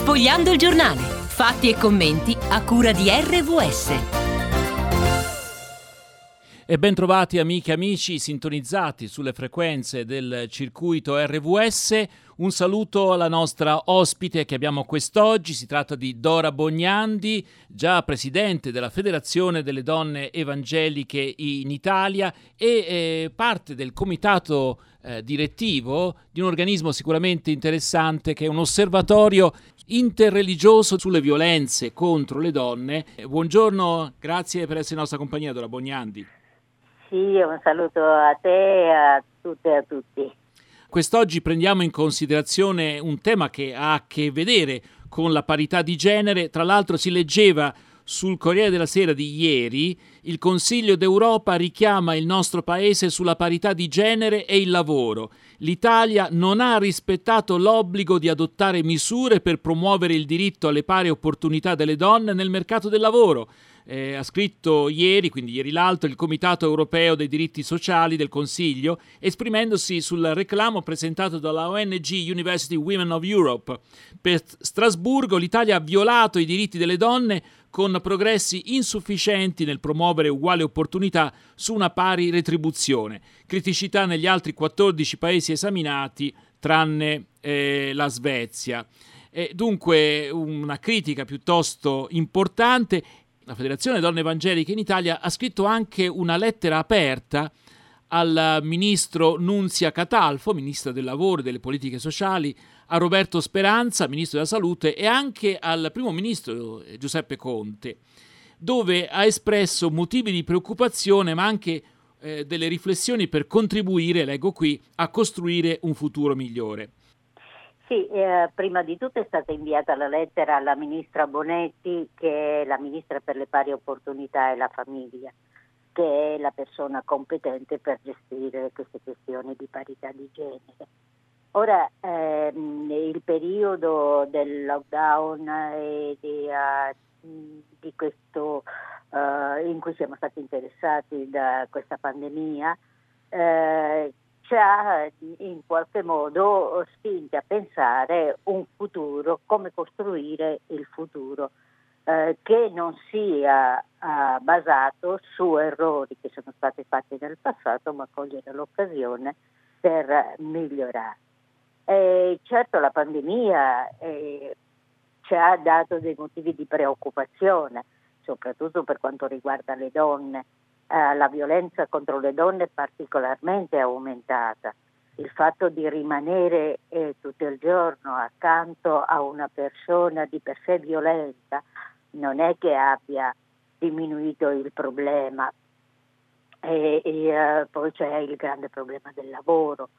Sfogliando il giornale. Fatti e commenti a cura di RVS. E ben trovati amiche e amici sintonizzati sulle frequenze del circuito RVS. Un saluto alla nostra ospite che abbiamo quest'oggi, si tratta di Dora Bognandi, già presidente della Federazione delle Donne Evangeliche in Italia e eh, parte del comitato eh, direttivo di un organismo sicuramente interessante che è un osservatorio interreligioso sulle violenze contro le donne. Buongiorno, grazie per essere in nostra compagnia, Dora Bognandi. Sì, un saluto a te, a tutte e a tutti. Quest'oggi prendiamo in considerazione un tema che ha a che vedere con la parità di genere. Tra l'altro si leggeva sul Corriere della Sera di ieri, il Consiglio d'Europa richiama il nostro paese sulla parità di genere e il lavoro. L'Italia non ha rispettato l'obbligo di adottare misure per promuovere il diritto alle pari opportunità delle donne nel mercato del lavoro eh, ha scritto ieri, quindi ieri l'altro, il Comitato europeo dei diritti sociali del Consiglio, esprimendosi sul reclamo presentato dalla ONG University Women of Europe. Per Strasburgo l'Italia ha violato i diritti delle donne con progressi insufficienti nel promuovere uguali opportunità su una pari retribuzione. Criticità negli altri 14 paesi esaminati, tranne eh, la Svezia. E dunque una critica piuttosto importante la Federazione Donne Evangeliche in Italia ha scritto anche una lettera aperta al ministro Nunzia Catalfo, ministro del lavoro e delle politiche sociali, a Roberto Speranza, ministro della salute, e anche al primo ministro eh, Giuseppe Conte, dove ha espresso motivi di preoccupazione, ma anche eh, delle riflessioni per contribuire, leggo qui, a costruire un futuro migliore. Sì, eh, prima di tutto è stata inviata la lettera alla ministra Bonetti, che è la ministra per le pari opportunità e la famiglia, che è la persona competente per gestire queste questioni di parità di genere. Ora, ehm, il periodo del lockdown e di, uh, di questo, uh, in cui siamo stati interessati da questa pandemia, eh, ci ha in qualche modo spinti a pensare un futuro, come costruire il futuro, eh, che non sia eh, basato su errori che sono stati fatti nel passato, ma cogliere l'occasione per migliorare. E certo la pandemia eh, ci ha dato dei motivi di preoccupazione, soprattutto per quanto riguarda le donne eh, la violenza contro le donne è particolarmente aumentata. Il fatto di rimanere eh, tutto il giorno accanto a una persona di per sé violenta non è che abbia diminuito il problema. E, e uh, poi c'è il grande problema del lavoro.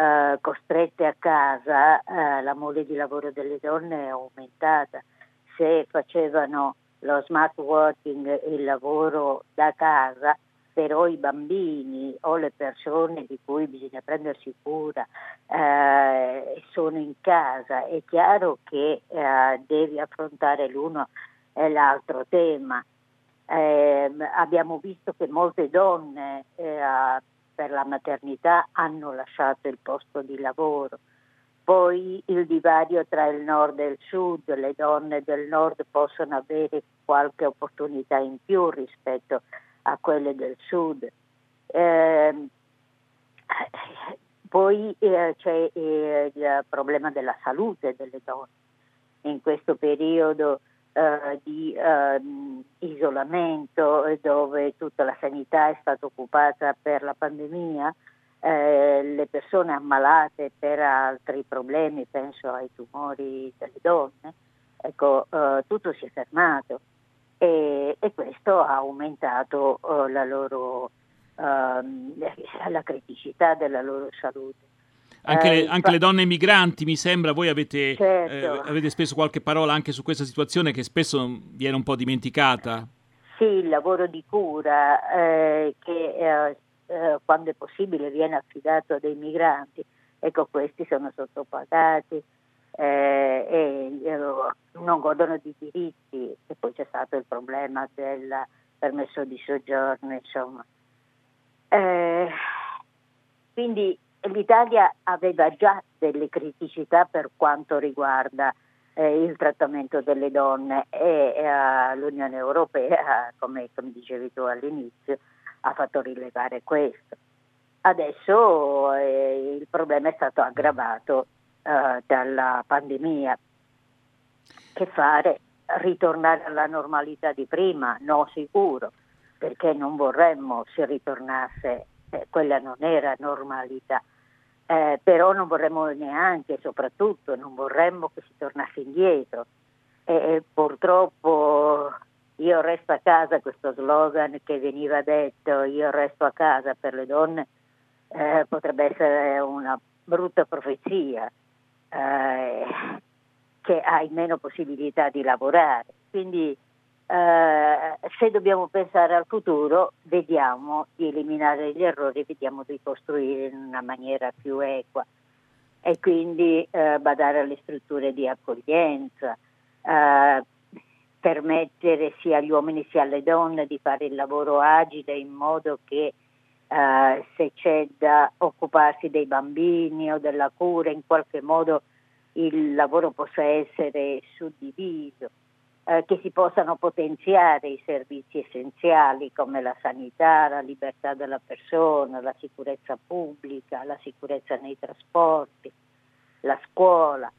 Uh, costrette a casa, uh, la mole di lavoro delle donne è aumentata. Se facevano lo smart working e il lavoro da casa, però i bambini o le persone di cui bisogna prendersi cura eh, sono in casa, è chiaro che eh, devi affrontare l'uno e l'altro tema. Eh, abbiamo visto che molte donne eh, per la maternità hanno lasciato il posto di lavoro poi il divario tra il nord e il sud, le donne del nord possono avere qualche opportunità in più rispetto a quelle del sud. Eh, poi eh, c'è eh, il problema della salute delle donne. In questo periodo eh, di ehm, isolamento dove tutta la sanità è stata occupata per la pandemia, eh, le persone ammalate per altri problemi, penso ai tumori delle donne, ecco, eh, tutto si è fermato e, e questo ha aumentato eh, la, loro, ehm, la criticità della loro salute. Anche, le, eh, anche le, donne migranti, mi sembra, voi avete, certo. eh, avete, speso qualche parola anche su questa situazione che spesso viene un po' dimenticata. Sì, il lavoro di cura eh, che eh, eh, quando è possibile viene affidato a dei migranti, ecco questi sono sottopagati eh, e eh, non godono di diritti e poi c'è stato il problema del permesso di soggiorno, insomma. Eh, quindi l'Italia aveva già delle criticità per quanto riguarda eh, il trattamento delle donne e eh, l'Unione Europea, come, come dicevi tu all'inizio, ha fatto rilevare questo. Adesso eh, il problema è stato aggravato eh, dalla pandemia. Che fare? Ritornare alla normalità di prima? No, sicuro, perché non vorremmo se ritornasse, eh, quella non era normalità. Eh, però non vorremmo neanche, soprattutto, non vorremmo che si tornasse indietro. E purtroppo io resto a casa, questo slogan che veniva detto, io resto a casa per le donne, eh, potrebbe essere una brutta profezia, eh, che hai meno possibilità di lavorare. Quindi se dobbiamo pensare al futuro, vediamo di eliminare gli errori, vediamo di costruire in una maniera più equa e quindi eh, badare alle strutture di accoglienza, eh, permettere sia agli uomini sia alle donne di fare il lavoro agile in modo che eh, se c'è da occuparsi dei bambini o della cura, in qualche modo il lavoro possa essere suddiviso, eh, che si possano potenziare i servizi essenziali come la sanità, la libertà della persona, la sicurezza pubblica, la sicurezza nei trasporti, la scuola.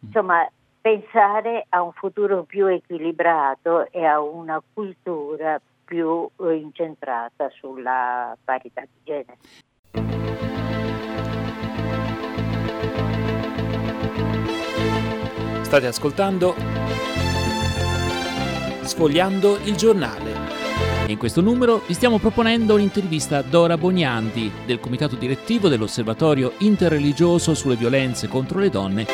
Insomma, pensare a un futuro più equilibrato e a una cultura più incentrata sulla parità di genere. State ascoltando Sfogliando il giornale. In questo numero vi stiamo proponendo un'intervista a Dora Bonianti del comitato direttivo dell'Osservatorio interreligioso sulle violenze contro le donne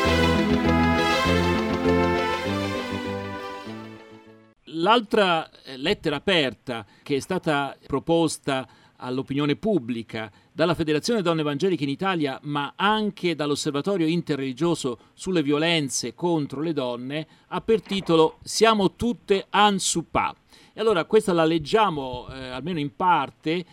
L'altra lettera aperta che è stata proposta all'opinione pubblica dalla Federazione Donne Evangeliche in Italia, ma anche dall'Osservatorio interreligioso sulle violenze contro le donne, ha per titolo Siamo tutte Ansupa. E allora questa la leggiamo eh, almeno in parte.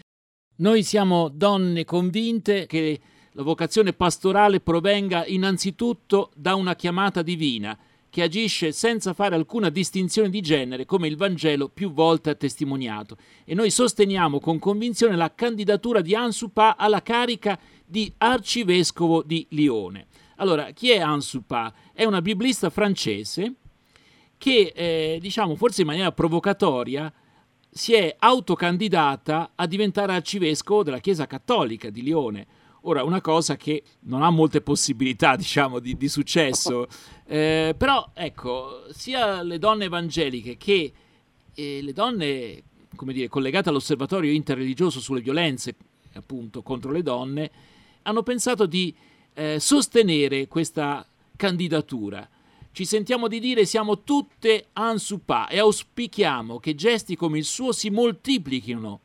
Noi siamo donne convinte che la vocazione pastorale provenga innanzitutto da una chiamata divina che agisce senza fare alcuna distinzione di genere, come il Vangelo più volte ha testimoniato. E noi sosteniamo con convinzione la candidatura di Ansupa alla carica di arcivescovo di Lione. Allora, chi è Ansupa? È una biblista francese che, eh, diciamo, forse in maniera provocatoria, si è autocandidata a diventare arcivescovo della Chiesa Cattolica di Lione Ora, una cosa che non ha molte possibilità, diciamo, di, di successo, eh, però ecco, sia le donne evangeliche che eh, le donne, come dire, collegate all'osservatorio interreligioso sulle violenze, appunto, contro le donne, hanno pensato di eh, sostenere questa candidatura. Ci sentiamo di dire siamo tutte ansupa e auspichiamo che gesti come il suo si moltiplichino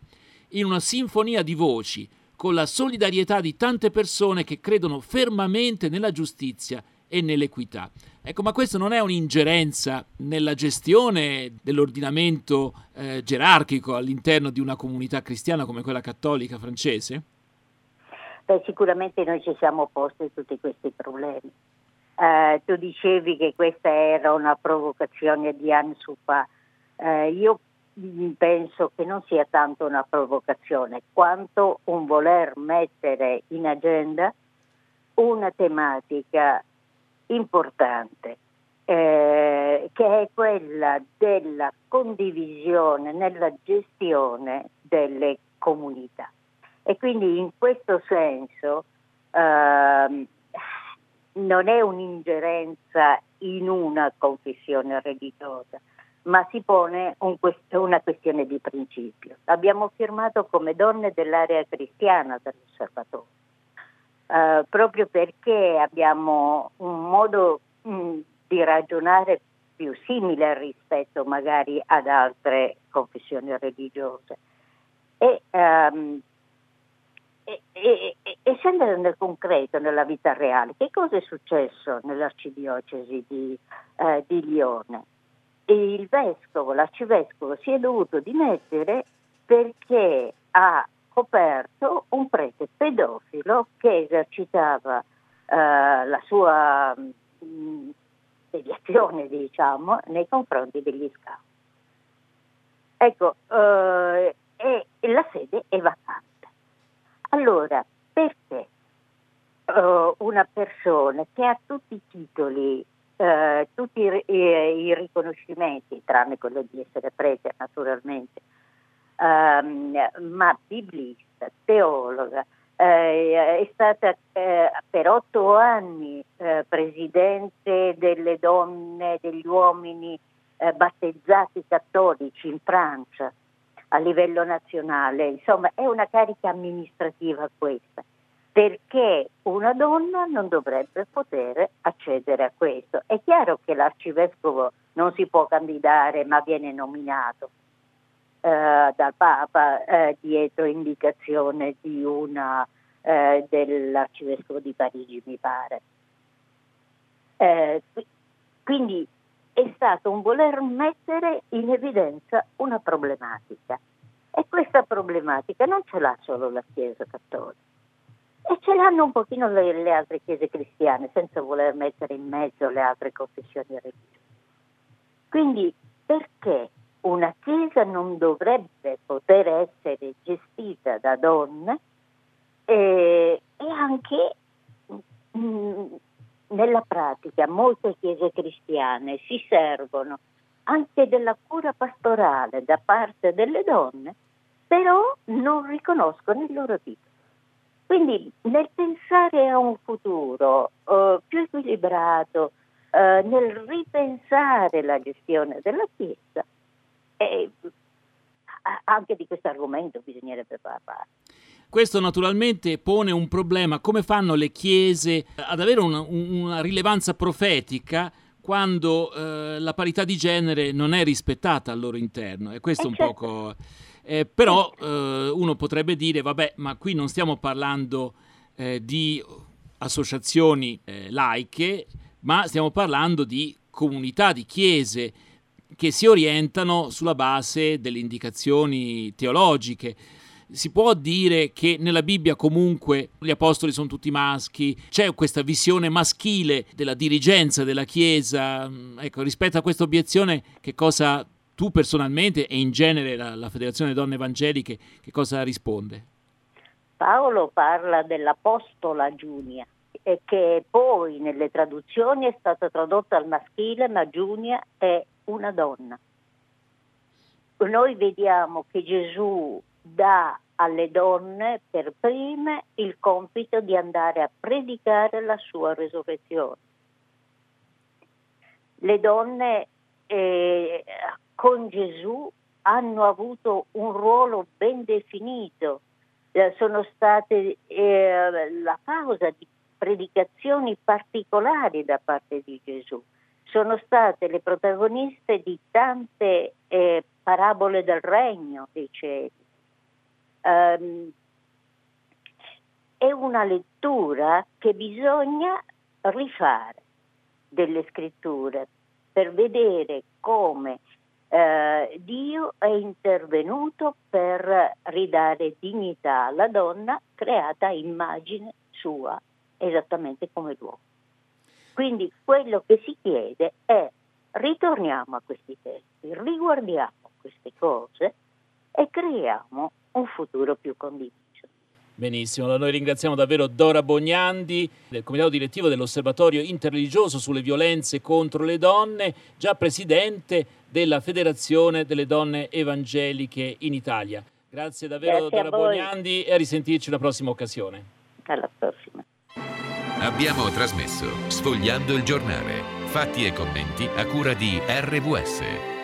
in una sinfonia di voci con la solidarietà di tante persone che credono fermamente nella giustizia e nell'equità. Ecco, ma questo non è un'ingerenza nella gestione dell'ordinamento eh, gerarchico all'interno di una comunità cristiana come quella cattolica francese? Beh, sicuramente noi ci siamo posti tutti questi problemi. Eh, tu dicevi che questa era una provocazione di Ansupa. Eh, io penso che non sia tanto una provocazione quanto un voler mettere in agenda una tematica importante eh, che è quella della condivisione nella gestione delle comunità. E quindi in questo senso eh, non è un'ingerenza in una confessione religiosa, ma si pone un, una questione di principio. Abbiamo firmato come donne dell'area cristiana dell'osservatorio, eh, proprio perché abbiamo un modo mh, mm, di ragionare più simile rispetto magari ad altre confessioni religiose. E, um, e, e, e, scendere nel concreto, nella vita reale, che cosa è successo nell'arcidiocesi di, eh, di Lione? il vescovo, l'arcivescovo si è dovuto dimettere perché ha coperto un prete pedofilo che esercitava eh, la sua mm, assediazione, diciamo, nei confronti degli scout. Ecco, eh, e la sede è vacante. Allora, perché uh, una persona che ha tutti i titoli, uh, tutti i, i, i, riconoscimenti, tranne quello di essere prete naturalmente, um, ma biblista, teologa, eh, è stata eh, per otto anni eh, presidente delle donne, degli uomini eh, battezzati cattolici in Francia a livello nazionale, insomma è una carica amministrativa questa, perché una donna non dovrebbe poter accedere a questo. È chiaro che l'arcivescovo non si può candidare ma viene nominato eh, dal Papa eh, dietro indicazione di una, eh, dell'arcivescovo di Parigi, mi pare. Eh, quindi è stato un voler mettere in evidenza una problematica. E questa problematica non ce l'ha solo la Chiesa cattolica, e ce l'hanno un pochino le, le altre chiese cristiane, senza voler mettere in mezzo le altre confessioni religiose. Quindi perché una chiesa non dovrebbe poter essere gestita da donne e, e anche mh, mm, nella pratica molte chiese cristiane si servono anche della cura pastorale da parte delle donne, però non riconoscono il loro titolo. Quindi nel pensare a un futuro uh, più equilibrato, uh, nel ripensare la gestione della Chiesa, eh, anche di questo argomento bisognerebbe parlare. Questo naturalmente pone un problema, come fanno le chiese ad avere una, una rilevanza profetica quando eh, la parità di genere non è rispettata al loro interno? E questo è un certo. poco... Eh, però eh, uno potrebbe dire, vabbè, ma qui non stiamo parlando eh, di associazioni eh, laiche, ma stiamo parlando di comunità, di chiese che si orientano sulla base delle indicazioni teologiche si può dire che nella Bibbia comunque gli apostoli sono tutti maschi, c'è questa visione maschile della dirigenza della Chiesa. Ecco, rispetto a questa obiezione, che cosa tu personalmente e in genere la, la Federazione Donne Evangeliche, che cosa risponde? Paolo parla dell'apostola Giunia e che poi nelle traduzioni è stata tradotta al maschile, ma Giunia è una donna. Noi vediamo che Gesù dà alle donne per prime il compito di andare a predicare la sua resurrezione. Le donne eh, con Gesù hanno avuto un ruolo ben definito, eh, sono state eh, la causa di predicazioni particolari da parte di Gesù, sono state le protagoniste di tante eh, parabole del regno dei cieli Um, è una lettura che bisogna rifare delle scritture per vedere come eh, Dio è intervenuto per ridare dignità alla donna creata immagine sua, esattamente come l'uomo. Quindi quello che si chiede è ritorniamo a questi testi, riguardiamo queste cose e creiamo un futuro più condiviso. Benissimo, allora noi ringraziamo davvero Dora Bognandi del comitato direttivo dell'Osservatorio interreligioso sulle violenze contro le donne, già presidente della Federazione delle Donne Evangeliche in Italia. Grazie davvero Grazie Dora Bognandi e a risentirci una prossima occasione. Alla prossima. Abbiamo trasmesso Sfogliando il giornale, fatti e commenti a cura di RVS.